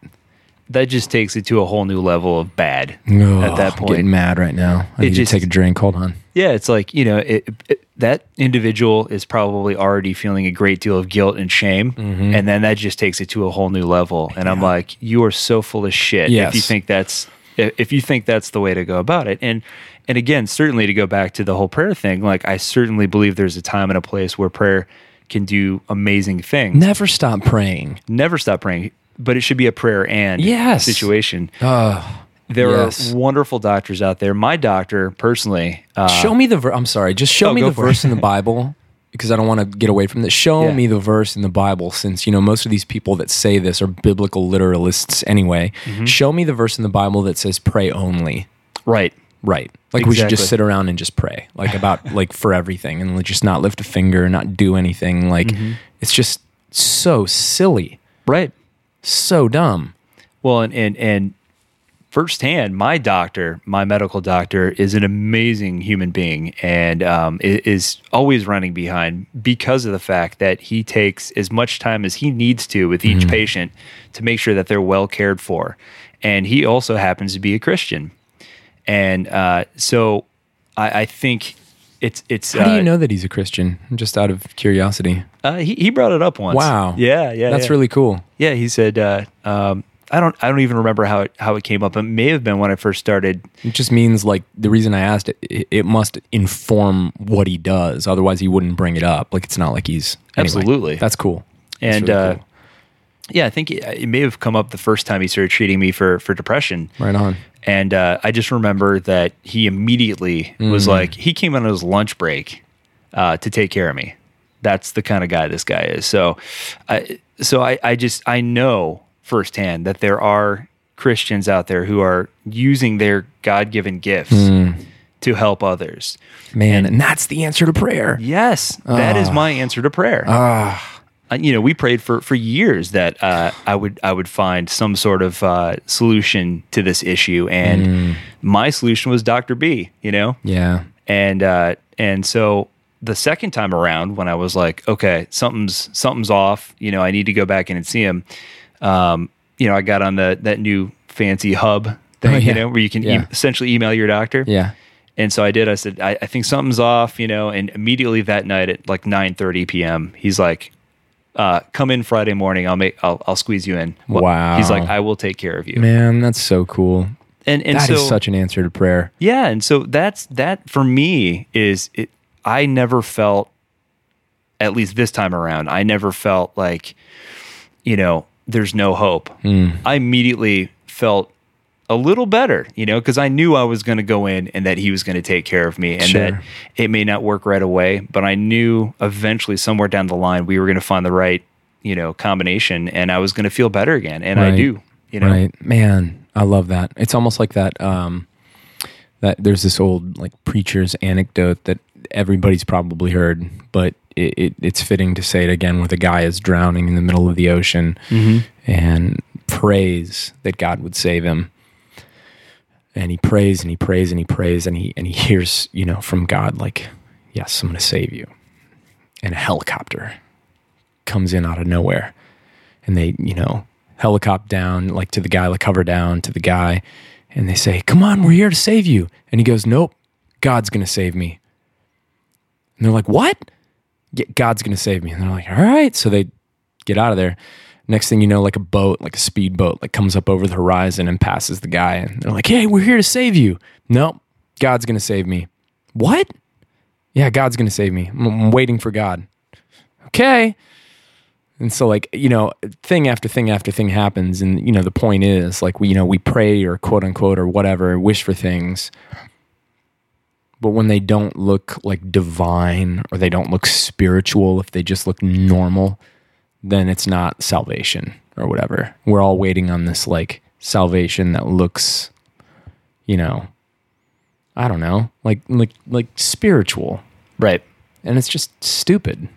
Speaker 2: That just takes it to a whole new level of bad
Speaker 1: Oh,
Speaker 2: at that
Speaker 1: I'm
Speaker 2: point.
Speaker 1: getting mad right now. I
Speaker 2: It
Speaker 1: need
Speaker 2: just-
Speaker 1: to take a drink. Hold on.
Speaker 2: Yeah, it's like you know it, it, that individual is probably already feeling a great deal of guilt and shame,
Speaker 1: Mm-hmm.
Speaker 2: and then that just takes it to a whole new level. And I'm like, you are so full of shit if you think that's if you think that's the way to go about it. And and again, certainly to go back to the whole prayer thing, like I certainly believe there's a time and a place where prayer can do amazing things.
Speaker 1: Never stop praying.
Speaker 2: Never stop praying, but it should be a prayer and
Speaker 1: Yes.
Speaker 2: situation.
Speaker 1: Uh,
Speaker 2: There
Speaker 1: Yes.
Speaker 2: are wonderful doctors out there. My doctor, personally, uh,
Speaker 1: show me the verse. I'm sorry. Just show
Speaker 2: Oh,
Speaker 1: me the
Speaker 2: for it.
Speaker 1: verse in the Bible because I don't want to get away from this. Show
Speaker 2: Yeah.
Speaker 1: me the verse in the Bible since, you know, most of these people that say this are biblical literalists anyway.
Speaker 2: Mm-hmm.
Speaker 1: Show me the verse in the Bible that says pray only.
Speaker 2: right?
Speaker 1: Right. Like we should just sit around and just pray, like about like for everything and just not lift a finger, not do anything. Like
Speaker 2: Mm-hmm.
Speaker 1: it's just so silly.
Speaker 2: Right.
Speaker 1: So dumb.
Speaker 2: Well, and and and firsthand, my doctor, my medical doctor, is an amazing human being and um, is always running behind because of the fact that he takes as much time as he needs to with each patient to make sure that they're well cared for. And he also happens to be a Christian, and uh, so I, I think it's it's.
Speaker 1: How do
Speaker 2: uh,
Speaker 1: you know that he's a Christian? Just out of curiosity.
Speaker 2: Uh, he he brought it up once.
Speaker 1: Wow.
Speaker 2: Yeah, yeah.
Speaker 1: That's
Speaker 2: yeah.
Speaker 1: really cool.
Speaker 2: Yeah, he said. Uh, um, I don't. I don't even remember how it how it came up. It may have been when I first started.
Speaker 1: It just means like the reason I asked it, it, it must inform what he does. Otherwise, he wouldn't bring it up. Like it's not like he's anyway,
Speaker 2: Absolutely.
Speaker 1: That's cool. That's
Speaker 2: And
Speaker 1: really
Speaker 2: uh,
Speaker 1: cool.
Speaker 2: yeah, I think it, it may have come up the first time he started treating me for for depression.
Speaker 1: right on.
Speaker 2: And uh, I just remember that he immediately was
Speaker 1: Mm.
Speaker 2: like, he came on his lunch break uh, to take care of me. That's the kind of guy this guy is. So, I, so I, I just I know firsthand that there are Christians out there who are using their God given gifts
Speaker 1: Mm.
Speaker 2: to help others.
Speaker 1: Man, and that's the answer to prayer.
Speaker 2: Yes, that is my answer to prayer. Uh, you know, we prayed for for years that uh, I would I would find some sort of uh, solution to this issue, and my solution was Doctor B. You know,
Speaker 1: Yeah.
Speaker 2: and uh, and so the second time around, when I was like, okay, something's something's off. You know, I need to go back in and see him. Um, you know, I got on the that new fancy hub thing.
Speaker 1: Oh, yeah.
Speaker 2: You know, where you can e- essentially email your doctor.
Speaker 1: Yeah.
Speaker 2: And so I did. I said, I, I think something's off, you know. And immediately that night at like 9:30 p.m., he's like, uh, "Come in Friday morning. I'll make. I'll, I'll squeeze you in." Well,
Speaker 1: Wow.
Speaker 2: He's like, "I will take care of you."
Speaker 1: Man, that's so cool.
Speaker 2: And and
Speaker 1: That
Speaker 2: so
Speaker 1: is such an answer to prayer.
Speaker 2: yeah, and so that's that for me is it. I never felt, at least this time around, I never felt like, you know, there's no hope. I immediately felt a little better, you know, because I knew I was going to go in and that he was going to take care of me, and
Speaker 1: Sure.
Speaker 2: that it may not work right away, but I knew eventually somewhere down the line we were going to find the right, you know, combination, and I was going to feel better again, and I do, you know,
Speaker 1: Right. Man, I love that. It's almost like that um that there's this old like preacher's anecdote that everybody's probably heard, but it, it, it's fitting to say it again where the guy is drowning in the middle of the ocean and prays that God would save him. And he prays and he prays and he prays and he and he hears, you know, from God like, Yes, I'm gonna save you. And a helicopter comes in out of nowhere and they, you know, helicopter down, like to the guy, like cover down to the guy, and they say, Come on, we're here to save you. And he goes, Nope, God's gonna save me. And they're like, What? God's gonna save me. And they're like, All right. So they get out of there. Next thing you know, like a boat, like a speedboat, like comes up over the horizon and passes the guy. And they're like, Hey, we're here to save you. Nope, God's gonna save me. What? Yeah, God's gonna save me. I'm, I'm waiting for God. Okay. And so, like, you know, thing after thing after thing happens. And, you know, the point is, like, we, you know, we pray or quote unquote or whatever, wish for things. But when they don't look like divine or they don't look spiritual, if they just look normal, then it's not salvation or whatever. We're all waiting on this, like, salvation that looks, you know, I don't know, like, like, like spiritual.
Speaker 2: right.
Speaker 1: And it's just stupid.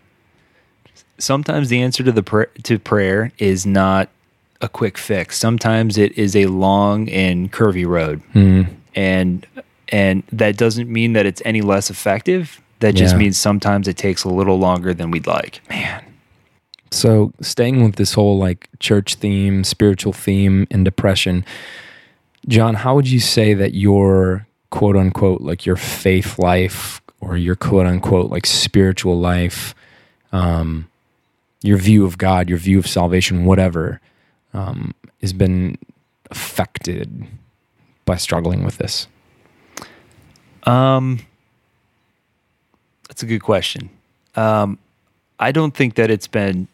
Speaker 2: sometimes the answer to the pr- to prayer is not a quick fix. Sometimes it is a long and curvy road, hmm. and and that doesn't mean that it's any less effective. That just
Speaker 1: Yeah.
Speaker 2: means sometimes it takes a little longer than we'd like.
Speaker 1: So, staying with this whole like church theme, spiritual theme, and depression, John, how would you say that your quote unquote like your faith life or your quote unquote like spiritual life, um, your view of God, your view of salvation, whatever, um, has been affected by struggling with this?
Speaker 2: Um, that's a good question. Um, I don't think that it's been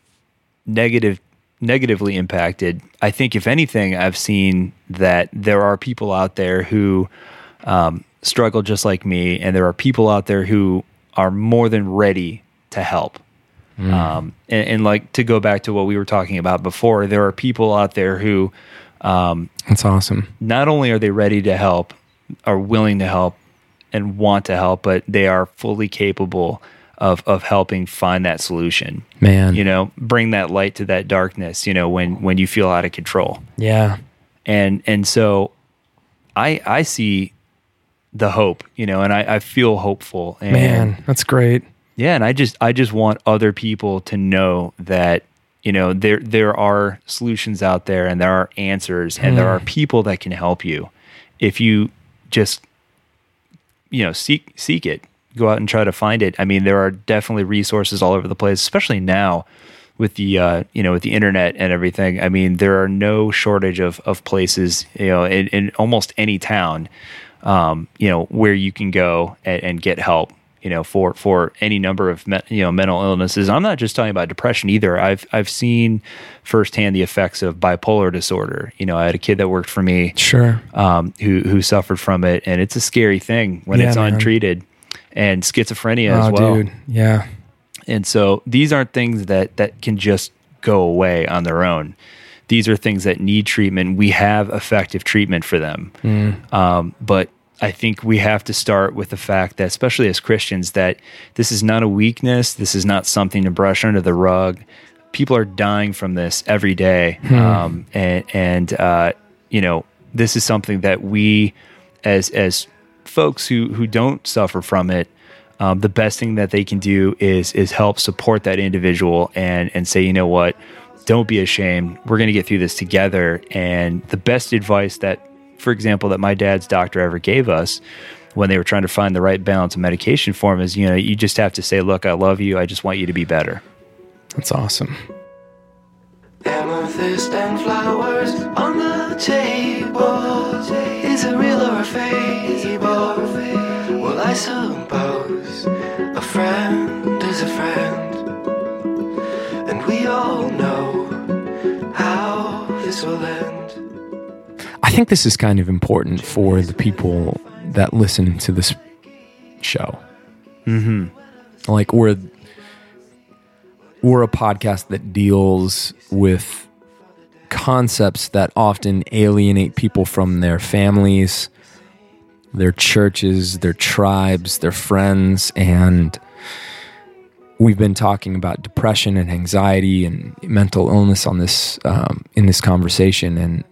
Speaker 2: negative negatively impacted. I think if anything, I've seen that there are people out there who um, struggle just like me, and there are people out there who are more than ready to help. Um, and, and like to go back to what we were talking about before, there are people out there who
Speaker 1: That's awesome.
Speaker 2: not only are they ready to help, are willing to help, and want to help, but they are fully capable of of helping find that solution.
Speaker 1: Man.
Speaker 2: You know, bring that light to that darkness, you know, when when you feel out of control.
Speaker 1: Yeah.
Speaker 2: And and so I I see the hope, you know, and I, I feel hopeful. And
Speaker 1: Man, that's great.
Speaker 2: yeah, and I just I just want other people to know that you know there there are solutions out there and there are answers and there are hmm. people that can help you if you just you know seek seek it go out and try to find it. I mean there are definitely resources all over the place especially now with the uh, you know with the internet and everything. I mean there are no shortage of of places you know in, in almost any town um, you know where you can go and, and get help you know for for any number of me, you know mental illnesses. I'm not just talking about depression either. I've i've seen firsthand the effects of bipolar disorder. You know i had a kid that worked for me
Speaker 1: Sure.
Speaker 2: um, who who suffered from it, and it's a scary thing when
Speaker 1: Yeah,
Speaker 2: it's
Speaker 1: man.
Speaker 2: untreated, and schizophrenia
Speaker 1: oh,
Speaker 2: as well.
Speaker 1: dude. Yeah.
Speaker 2: And so these aren't things that that can just go away on their own. These are things that need treatment. We have effective treatment for them, um, but I think we have to start with the fact that, especially as Christians, that this is not a weakness. This is not something to brush under the rug. People are dying from this every day, um, and and uh, you know this is something that we, as as folks who who don't suffer from it, um, the best thing that they can do is is help support that individual and and say, you know what, don't be ashamed. We're going to get through this together. And the best advice that, for example, that my dad's doctor ever gave us when they were trying to find the right balance of medication for him is, you know, you just have to say, look, I love you. I just want you to be better.
Speaker 1: That's awesome.
Speaker 3: Amethyst and flowers on the table. Is it real or a fable? Well, I suppose a friend is a friend. And we all know how this will end.
Speaker 1: I think this is kind of important for the people that listen to this show. Mm-hmm. Like we're we're a podcast that deals with concepts that often alienate people from their families, their churches, their tribes, their friends, and we've been talking about depression and anxiety and mental illness on this um, in this conversation and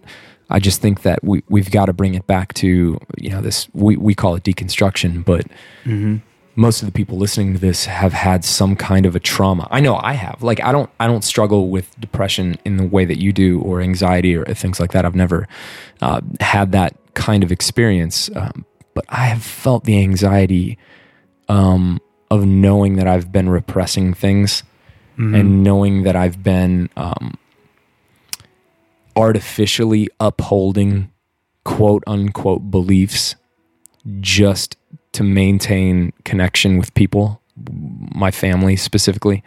Speaker 1: I just think that we, we've got to bring it back to you know this we, we call it deconstruction but most of the people listening to this have had some kind of a trauma. I know I have. Like I don't I don't struggle with depression in the way that you do or anxiety or things like that. I've never uh, had that kind of experience um, but I have felt the anxiety um, of knowing that I've been repressing things and knowing that I've been um, artificially upholding quote unquote beliefs just to maintain connection with people, my family specifically,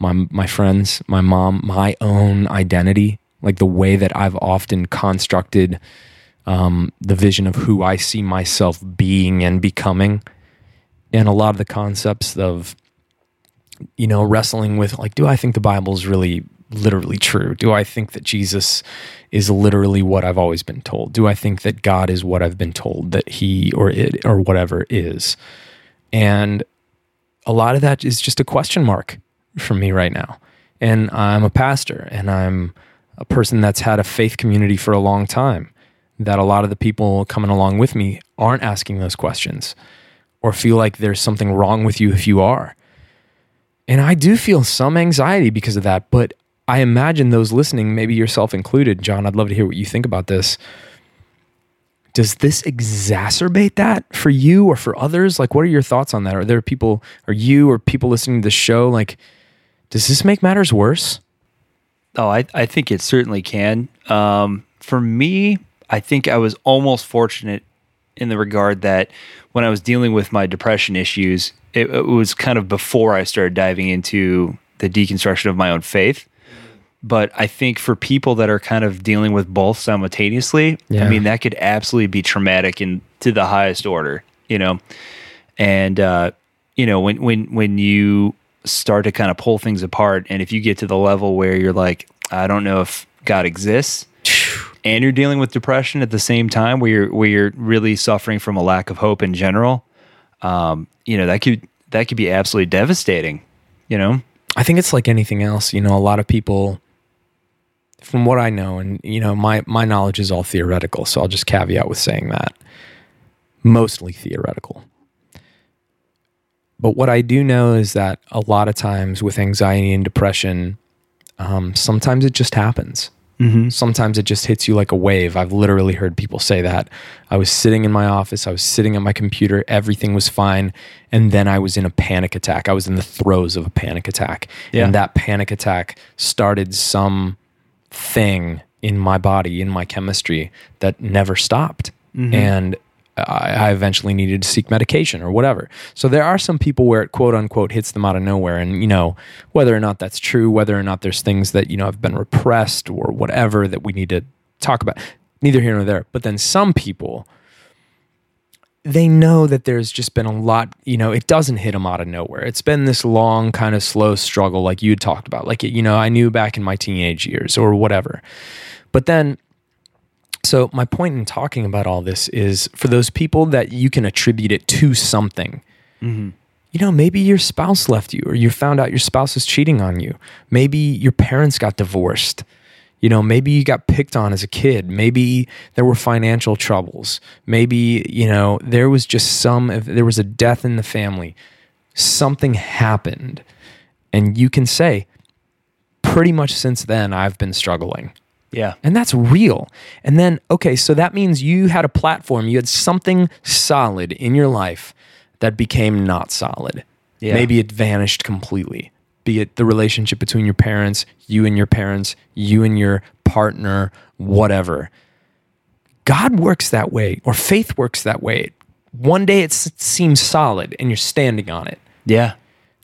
Speaker 1: my my friends, my mom, my own identity, like the way that I've often constructed um, the vision of who I see myself being and becoming, and a lot of the concepts of you know wrestling with like, do I think the Bible is really literally true? Do I think that Jesus is literally what I've always been told? Do I think that God is what I've been told that he or it or whatever is? And a lot of that is just a question mark for me right now. And I'm a pastor and I'm a person that's had a faith community for a long time. That a lot of the people coming along with me aren't asking those questions or feel like there's something wrong with you if you are. And I do feel some anxiety because of that, but I imagine those listening, maybe yourself included, John, I'd love to hear what you think about this. Does this exacerbate that for you or for others? Like, what are your thoughts on that? Are there people, are you or people listening to the show, like, does this make matters worse?
Speaker 2: Oh, I, I think it certainly can. Um, for me, I think I was almost fortunate in the regard that when I was dealing with my depression issues, it, it was kind of before I started diving into the deconstruction of my own faith. But I think for people that are kind of dealing with both simultaneously,
Speaker 1: Yeah.
Speaker 2: I mean, that could absolutely be traumatic and to the highest order, you know? And, uh, you know, when, when, when you start to kind of pull things apart, and if you get to the level where you're like, I don't know if God exists, and you're dealing with depression at the same time, where you're where you're really suffering from a lack of hope in general, um, you know that could that could be absolutely devastating. You know,
Speaker 1: I think it's like anything else. You know, a lot of people, from what I know, and you know, my my knowledge is all theoretical. So I'll just caveat with saying that, mostly theoretical. But what I do know is that a lot of times with anxiety and depression, um, sometimes it just happens. Mm-hmm. Sometimes it just hits you like a wave. I've literally heard people say that. I was sitting in my office, I was sitting at my computer, everything was fine. And then I was in a panic attack. I was in the throes of a panic attack.
Speaker 2: Yeah.
Speaker 1: And that panic attack started some thing in my body, in my chemistry that never stopped. Mm-hmm. And I, eventually needed to seek medication or whatever. So there are some people where it quote unquote hits them out of nowhere. And, you know, whether or not that's true, whether or not there's things that, you know, have been repressed or whatever that we need to talk about, neither here nor there. But then some people, they know that there's just been a lot, you know, it doesn't hit them out of nowhere. It's been this long, kind of slow struggle, like you talked about. Like, you know, I knew back in my teenage years or whatever. But then, so my point in talking about all this is for those people that you can attribute it to something. Mm-hmm. You know, maybe your spouse left you or you found out your spouse is cheating on you. Maybe your parents got divorced. You know, maybe you got picked on as a kid. Maybe there were financial troubles. Maybe, you know, there was just some, if there was a death in the family. Something happened. And you can say, pretty much since then, I've been struggling.
Speaker 2: Yeah,
Speaker 1: And that's real. And then, okay, so that means you had a platform, you had something solid in your life that became not solid.
Speaker 2: Yeah.
Speaker 1: Maybe it vanished completely. Be it the relationship between your parents, you and your parents, you and your partner, whatever. God works that way, or faith works that way. One day it seems solid and you're standing on it.
Speaker 2: yeah,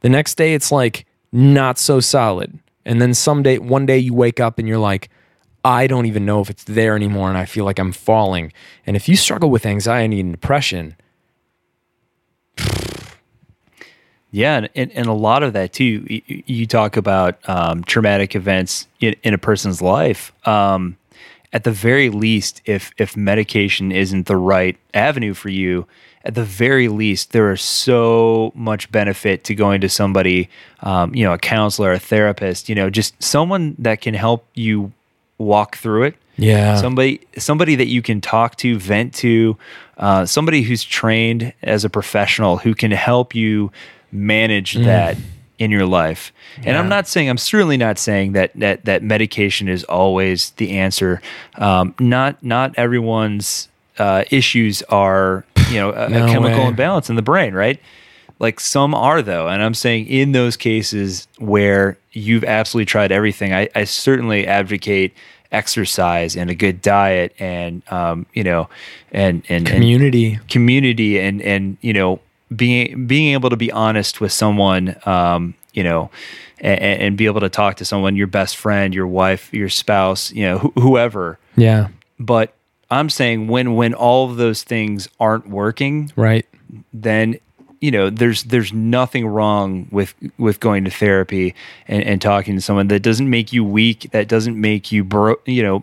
Speaker 1: The next day it's like not so solid. And then someday, one day you wake up and you're like, I don't even know if it's there anymore and I feel like I'm falling. And if you struggle with anxiety and depression,
Speaker 2: Yeah, and, and, a lot of that too. You, you talk about um, traumatic events in, in a person's life. Um, at the very least, if if medication isn't the right avenue for you, at the very least, there is so much benefit to going to somebody, um, you know, a counselor, a therapist, you know, just someone that can help you walk through it.
Speaker 1: Yeah,
Speaker 2: somebody somebody that you can talk to vent to uh, somebody who's trained as a professional who can help you manage that in your life. And i'm not saying i'm certainly not saying that that that medication is always the answer. Um, not not everyone's uh, issues are you know a,
Speaker 1: No
Speaker 2: a chemical
Speaker 1: way.
Speaker 2: imbalance in the brain right like some are though and i'm saying in those cases where you've absolutely tried everything i, I certainly advocate exercise and a good diet and um, you know and and, and
Speaker 1: community.
Speaker 2: community and and you know being being able to be honest with someone um, you know and, and be able to talk to someone your best friend your wife your spouse you know wh- whoever
Speaker 1: Yeah,
Speaker 2: but i'm saying when when all of those things aren't working
Speaker 1: right.
Speaker 2: then you know there's there's nothing wrong with with going to therapy and, and talking to someone that doesn't make you weak that doesn't make you bro you know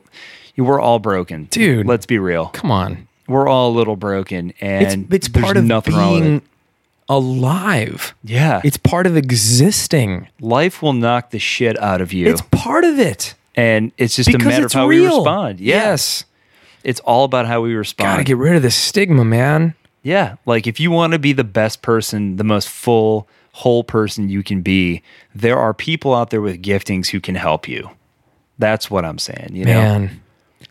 Speaker 2: you- we're all broken
Speaker 1: Dude.
Speaker 2: let's be real
Speaker 1: Come on.
Speaker 2: we're all a little broken and
Speaker 1: it's
Speaker 2: there's
Speaker 1: part of
Speaker 2: nothing wrong with
Speaker 1: being
Speaker 2: it
Speaker 1: alive.
Speaker 2: yeah
Speaker 1: It's part of existing.
Speaker 2: life will knock the shit out of you
Speaker 1: It's part of it.
Speaker 2: and it's just a matter of
Speaker 1: it's
Speaker 2: how we respond Yeah.
Speaker 1: Yes.
Speaker 2: it's all about how we respond
Speaker 1: Gotta get rid of this stigma, man.
Speaker 2: Yeah. Like if you want to be the best person, the most full, whole person you can be, there are people out there with giftings who can help you. That's what I'm saying. You know?
Speaker 1: Man.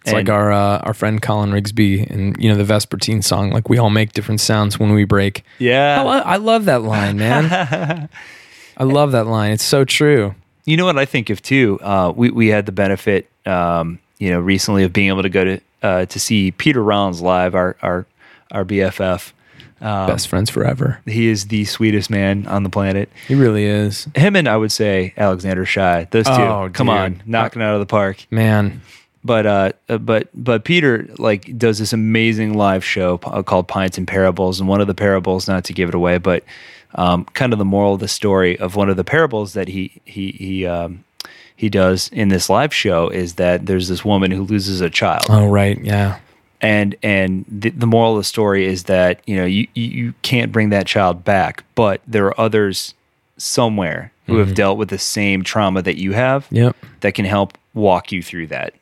Speaker 1: It's like our uh, our friend Colin Rigsby and you know the Vespertine song. Like we all make different sounds when we break.
Speaker 2: Yeah.
Speaker 1: lo- I love that line, man. I love that line. It's so true.
Speaker 2: You know what I think of too? Uh, we, we had the benefit, um, you know, recently of being able to go to, uh, to see Peter Rollins live, our, our, our BFF. Um,
Speaker 1: Best friends forever.
Speaker 2: He is the sweetest man on the planet.
Speaker 1: He really is,
Speaker 2: Him and I would say Alexander Shaia. Those two,
Speaker 1: Oh,
Speaker 2: come
Speaker 1: dude.
Speaker 2: on, knocking out of the park.
Speaker 1: man.
Speaker 2: but uh, uh, but but Peter like does this amazing live show uh, called Pints and Parables, and one of the parables, not to give it away, but um, kind of the moral of the story of one of the parables that he he he um, he does in this live show is that there's this woman who loses a child,
Speaker 1: Oh right, yeah.
Speaker 2: And and the, the moral of the story is that you know you you- can't bring that child back, but there are others somewhere who have dealt with the same trauma that you have
Speaker 1: Yep.
Speaker 2: that can help walk you through that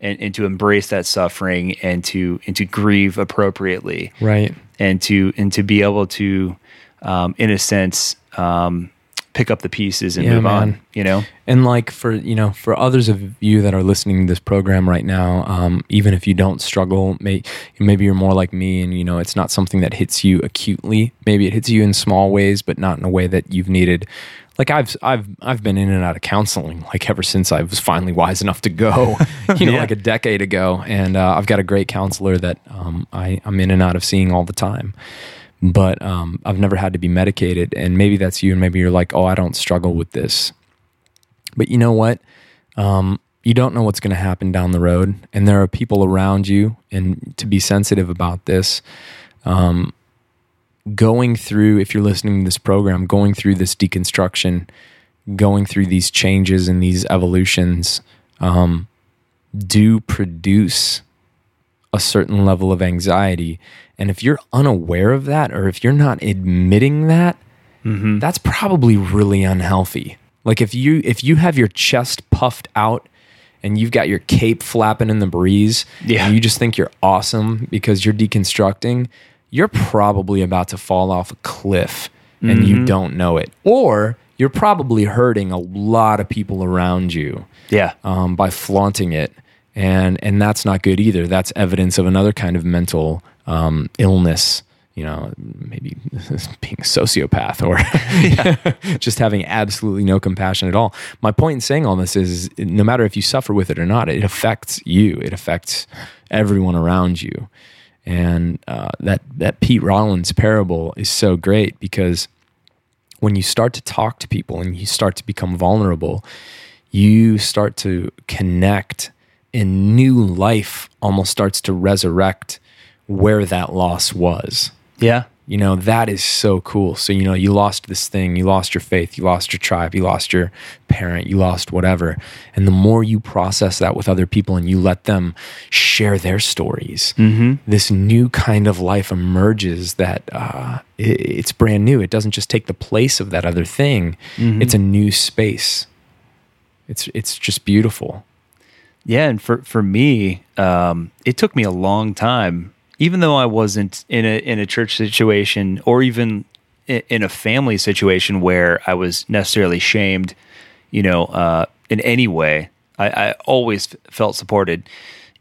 Speaker 2: and, and to embrace that suffering and to and to grieve appropriately
Speaker 1: Right.
Speaker 2: and to and to be able to um, in a sense um, pick up the pieces and
Speaker 1: Yeah,
Speaker 2: move on you know
Speaker 1: And like for you know, for others of you that are listening to this program right now, um, even if you don't struggle, may, maybe you're more like me, and you know, it's not something that hits you acutely. Maybe it hits you in small ways, but not in a way that you've needed. Like I've I've I've been in and out of counseling like ever since I was finally wise enough to go, you know,
Speaker 2: Yeah.
Speaker 1: like a decade ago, and uh, I've got a great counselor that um, I I'm in and out of seeing all the time but um, I've never had to be medicated. And maybe that's you, and maybe you're like, oh, I don't struggle with this. But you know what? Um, you don't know what's going to happen down the road, and there are people around you. And to be sensitive about this, um, going through, if you're listening to this program, going through this deconstruction, going through these changes and these evolutions, um, do produce a certain level of anxiety. And if you're unaware of that, or if you're not admitting that, that's probably really unhealthy. Like if you if you have your chest puffed out and you've got your cape flapping in the breeze,
Speaker 2: Yeah.
Speaker 1: and you just think you're awesome because you're deconstructing, you're probably about to fall off a cliff and you don't know it. Or you're probably hurting a lot of people around you
Speaker 2: yeah
Speaker 1: um, by flaunting it, and and that's not good either. That's evidence of another kind of mental um, illness. You know, maybe being a sociopath or just having absolutely no compassion at all. My point in saying all this is, no matter if you suffer with it or not, it affects you. It affects everyone around you. And uh, that that Pete Rollins parable is so great because when you start to talk to people and you start to become vulnerable, you start to connect and new life almost starts to resurrect where that loss was.
Speaker 2: yeah
Speaker 1: You know, that is so cool. So, you know, you lost this thing, you lost your faith, you lost your tribe, you lost your parent, you lost whatever. And the more you process that with other people and you let them share their stories, this new kind of life emerges that uh, it, it's brand new. It doesn't just take the place of that other thing, it's a new space. It's, it's just beautiful.
Speaker 2: Yeah, and for for me, um, it took me a long time, even though I wasn't in a in a church situation or even in, a family situation where I was necessarily shamed, you know, uh, in any way. I, I always f- felt supported.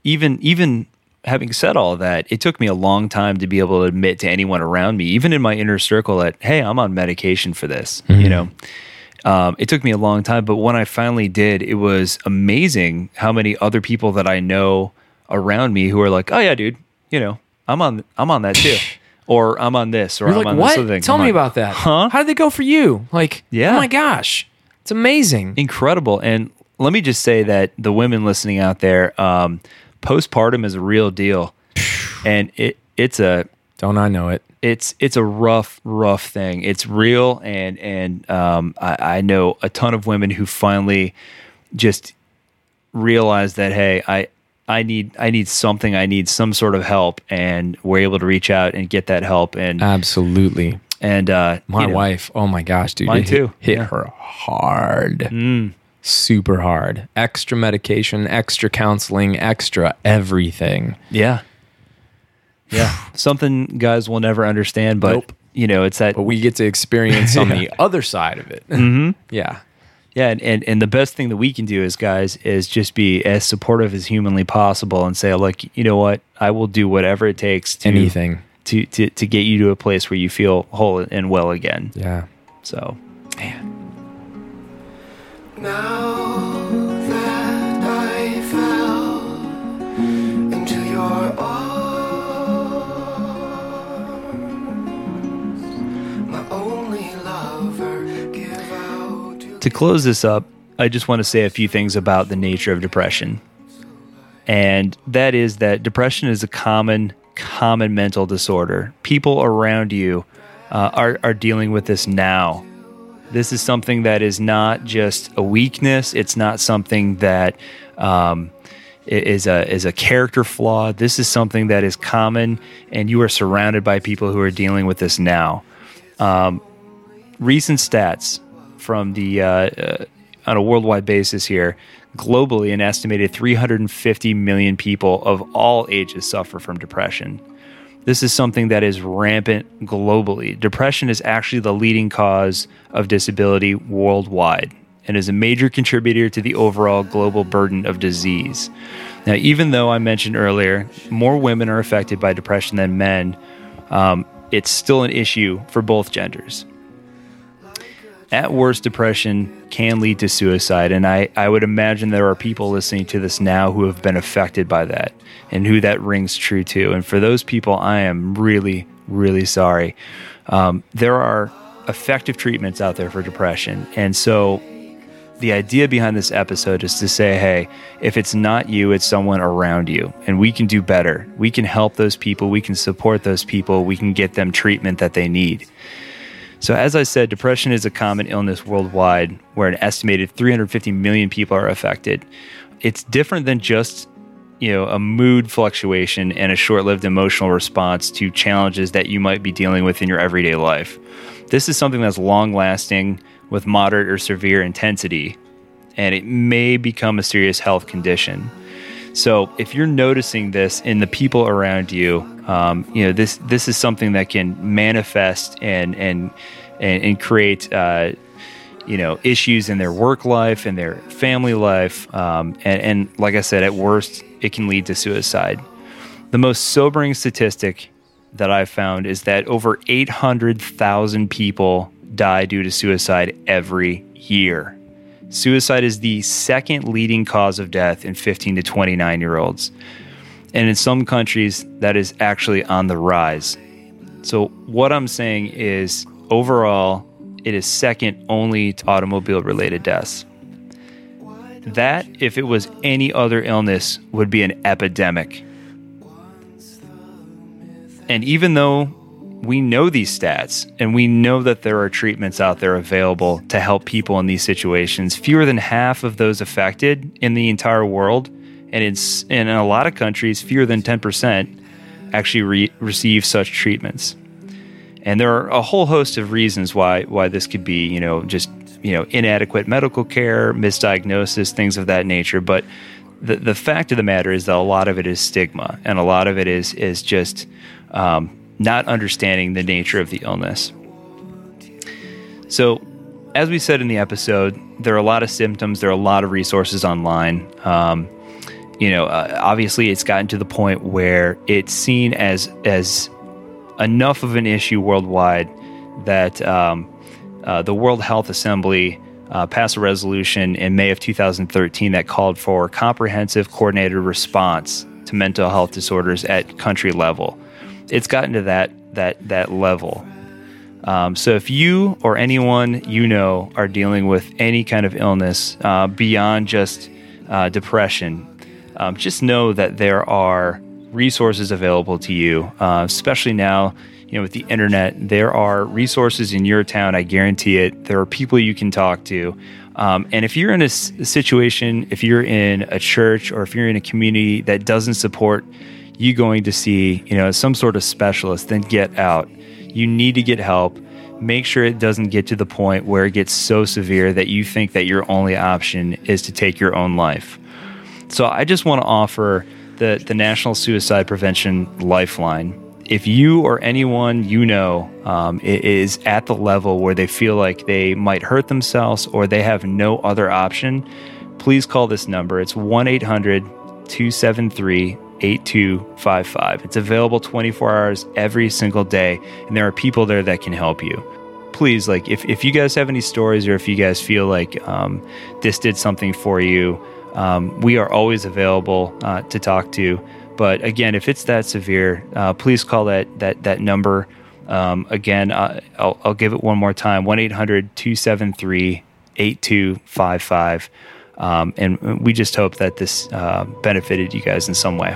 Speaker 2: Even even having said all that, it took me a long time to be able to admit to anyone around me, even in my inner circle, that hey, I'm on medication for this. You know. Um, it took me a long time, but when I finally did, it was amazing how many other people that I know around me who are like, "Oh yeah, dude, you know, I'm on, I'm on that too," or "I'm on this," or
Speaker 1: You're
Speaker 2: "I'm
Speaker 1: like,
Speaker 2: on
Speaker 1: what?
Speaker 2: this other thing."
Speaker 1: Tell
Speaker 2: I'm
Speaker 1: me
Speaker 2: like,
Speaker 1: about that.
Speaker 2: Huh?
Speaker 1: How did they go for you? Like,
Speaker 2: Yeah.
Speaker 1: oh my gosh, it's amazing.
Speaker 2: Incredible. And let me just say that the women listening out there, um, postpartum is a real deal, and it it's a
Speaker 1: Don't I know it?
Speaker 2: it's it's a rough rough thing it's real and and um, I, I know a ton of women who finally just realize that hey i i need i need something i need some sort of help and we're able to reach out and get that help and
Speaker 1: Absolutely.
Speaker 2: and uh
Speaker 1: My
Speaker 2: you know,
Speaker 1: wife, oh my gosh, dude.
Speaker 2: Mine
Speaker 1: it hit-
Speaker 2: too.
Speaker 1: Hit,
Speaker 2: Yeah.
Speaker 1: her hard. Super hard. Extra medication, extra counseling, extra everything.
Speaker 2: yeah yeah something guys will never understand but
Speaker 1: Nope.
Speaker 2: you know it's that
Speaker 1: But we get to experience on the other side of it. Mm-hmm. Yeah.
Speaker 2: Yeah, and, and and the best thing that we can do as guys is just be as supportive as humanly possible and say, look, you know what, I will do whatever it takes to
Speaker 1: Anything.
Speaker 2: to to, to get you to a place where you feel whole and well again.
Speaker 1: Yeah.
Speaker 2: So
Speaker 3: Now to
Speaker 2: close this up, I just want to say a few things about the nature of depression. And that is that depression is a common, common mental disorder. People around you uh, are, are dealing with this now. This is something that is not just a weakness. It's not something that um, is a is a character flaw. This is something that is common, and you are surrounded by people who are dealing with this now. Um, recent stats from the uh, uh, on a worldwide basis here, globally, an estimated 350 million people of all ages suffer from depression. This is something that is rampant globally. Depression is actually the leading cause of disability worldwide and is a major contributor to the overall global burden of disease. Now, even though I mentioned earlier, more women are affected by depression than men, um, it's still an issue for both genders. At worst, depression can lead to suicide, and I, I would imagine there are people listening to this now who have been affected by that and who that rings true to. And for those people, I am really, really sorry. Um, there are effective treatments out there for depression, and so the idea behind this episode is to say, hey, if it's not you, it's someone around you, and we can do better. We can help those people, we can support those people, we can get them treatment that they need. So, as I said, depression is a common illness worldwide where an estimated 350 million people are affected. It's different than just you know a mood fluctuation and a short-lived emotional response to challenges that you might be dealing with in your everyday life. This is something that's long-lasting with moderate or severe intensity, and it may become a serious health condition. So if you're noticing this in the people around you, um, you know this this is something that can manifest and and and, and create. Uh, you know issues in their work life and their family life um, and, and like i said at worst it can lead to suicide the most sobering statistic that i've found is that over 800000 people die due to suicide every year. Suicide is the second leading cause of death in 15 to 29 year olds. And in some countries, that is actually on the rise. So, what I'm saying is overall, it is second only to automobile related deaths. That, if it was any other illness, would be an epidemic. And even though we know these stats and we know that there are treatments out there available to help people in these situations. Fewer than half of those affected in the entire world, and it's in a lot of countries, fewer than 10% actually re- receive such treatments. And there are a whole host of reasons why why this could be, you know, just you know, inadequate medical care, misdiagnosis, things of that nature. But the the fact of the matter is that a lot of it is stigma, and a lot of it is is just um, not understanding the nature of the illness. So, as we said in the episode, there are a lot of symptoms, there are a lot of resources online. Um, you know, uh, obviously, it's gotten to the point where it's seen as as enough of an issue worldwide that um, uh, the World Health Assembly uh, passed a resolution in May of 2013 that called for comprehensive, coordinated response to mental health disorders at country level it's gotten to that that that level. Um, so if you or anyone you know are dealing with any kind of illness uh, beyond just uh, depression, um, just know that there are resources available to you, uh, especially now. You know, with the internet, there are resources in your town. I guarantee it. There are people you can talk to. Um, and if you're in a, situation, if you're in a church or if you're in a community that doesn't support you going to see, you know, some sort of specialist, then get out. You need to get help. Make sure it doesn't get to the point where it gets so severe that you think that your only option is to take your own life. So I just want to offer the, the National Suicide Prevention Lifeline. If you or anyone you know um, is at the level where they feel like they might hurt themselves or they have no other option, please call this number. It's 1 800 273 8255. It's available 24 hours every single day, and there are people there that can help you. Please, like, if, if you guys have any stories or if you guys feel like um, this did something for you, um, we are always available uh, to talk to. But again, if it's that severe, uh, please call that, that, that number. Um, again, uh, I'll, I'll give it one more time 1 800 273 8255. Um, and we just hope that this uh, benefited you guys in some way.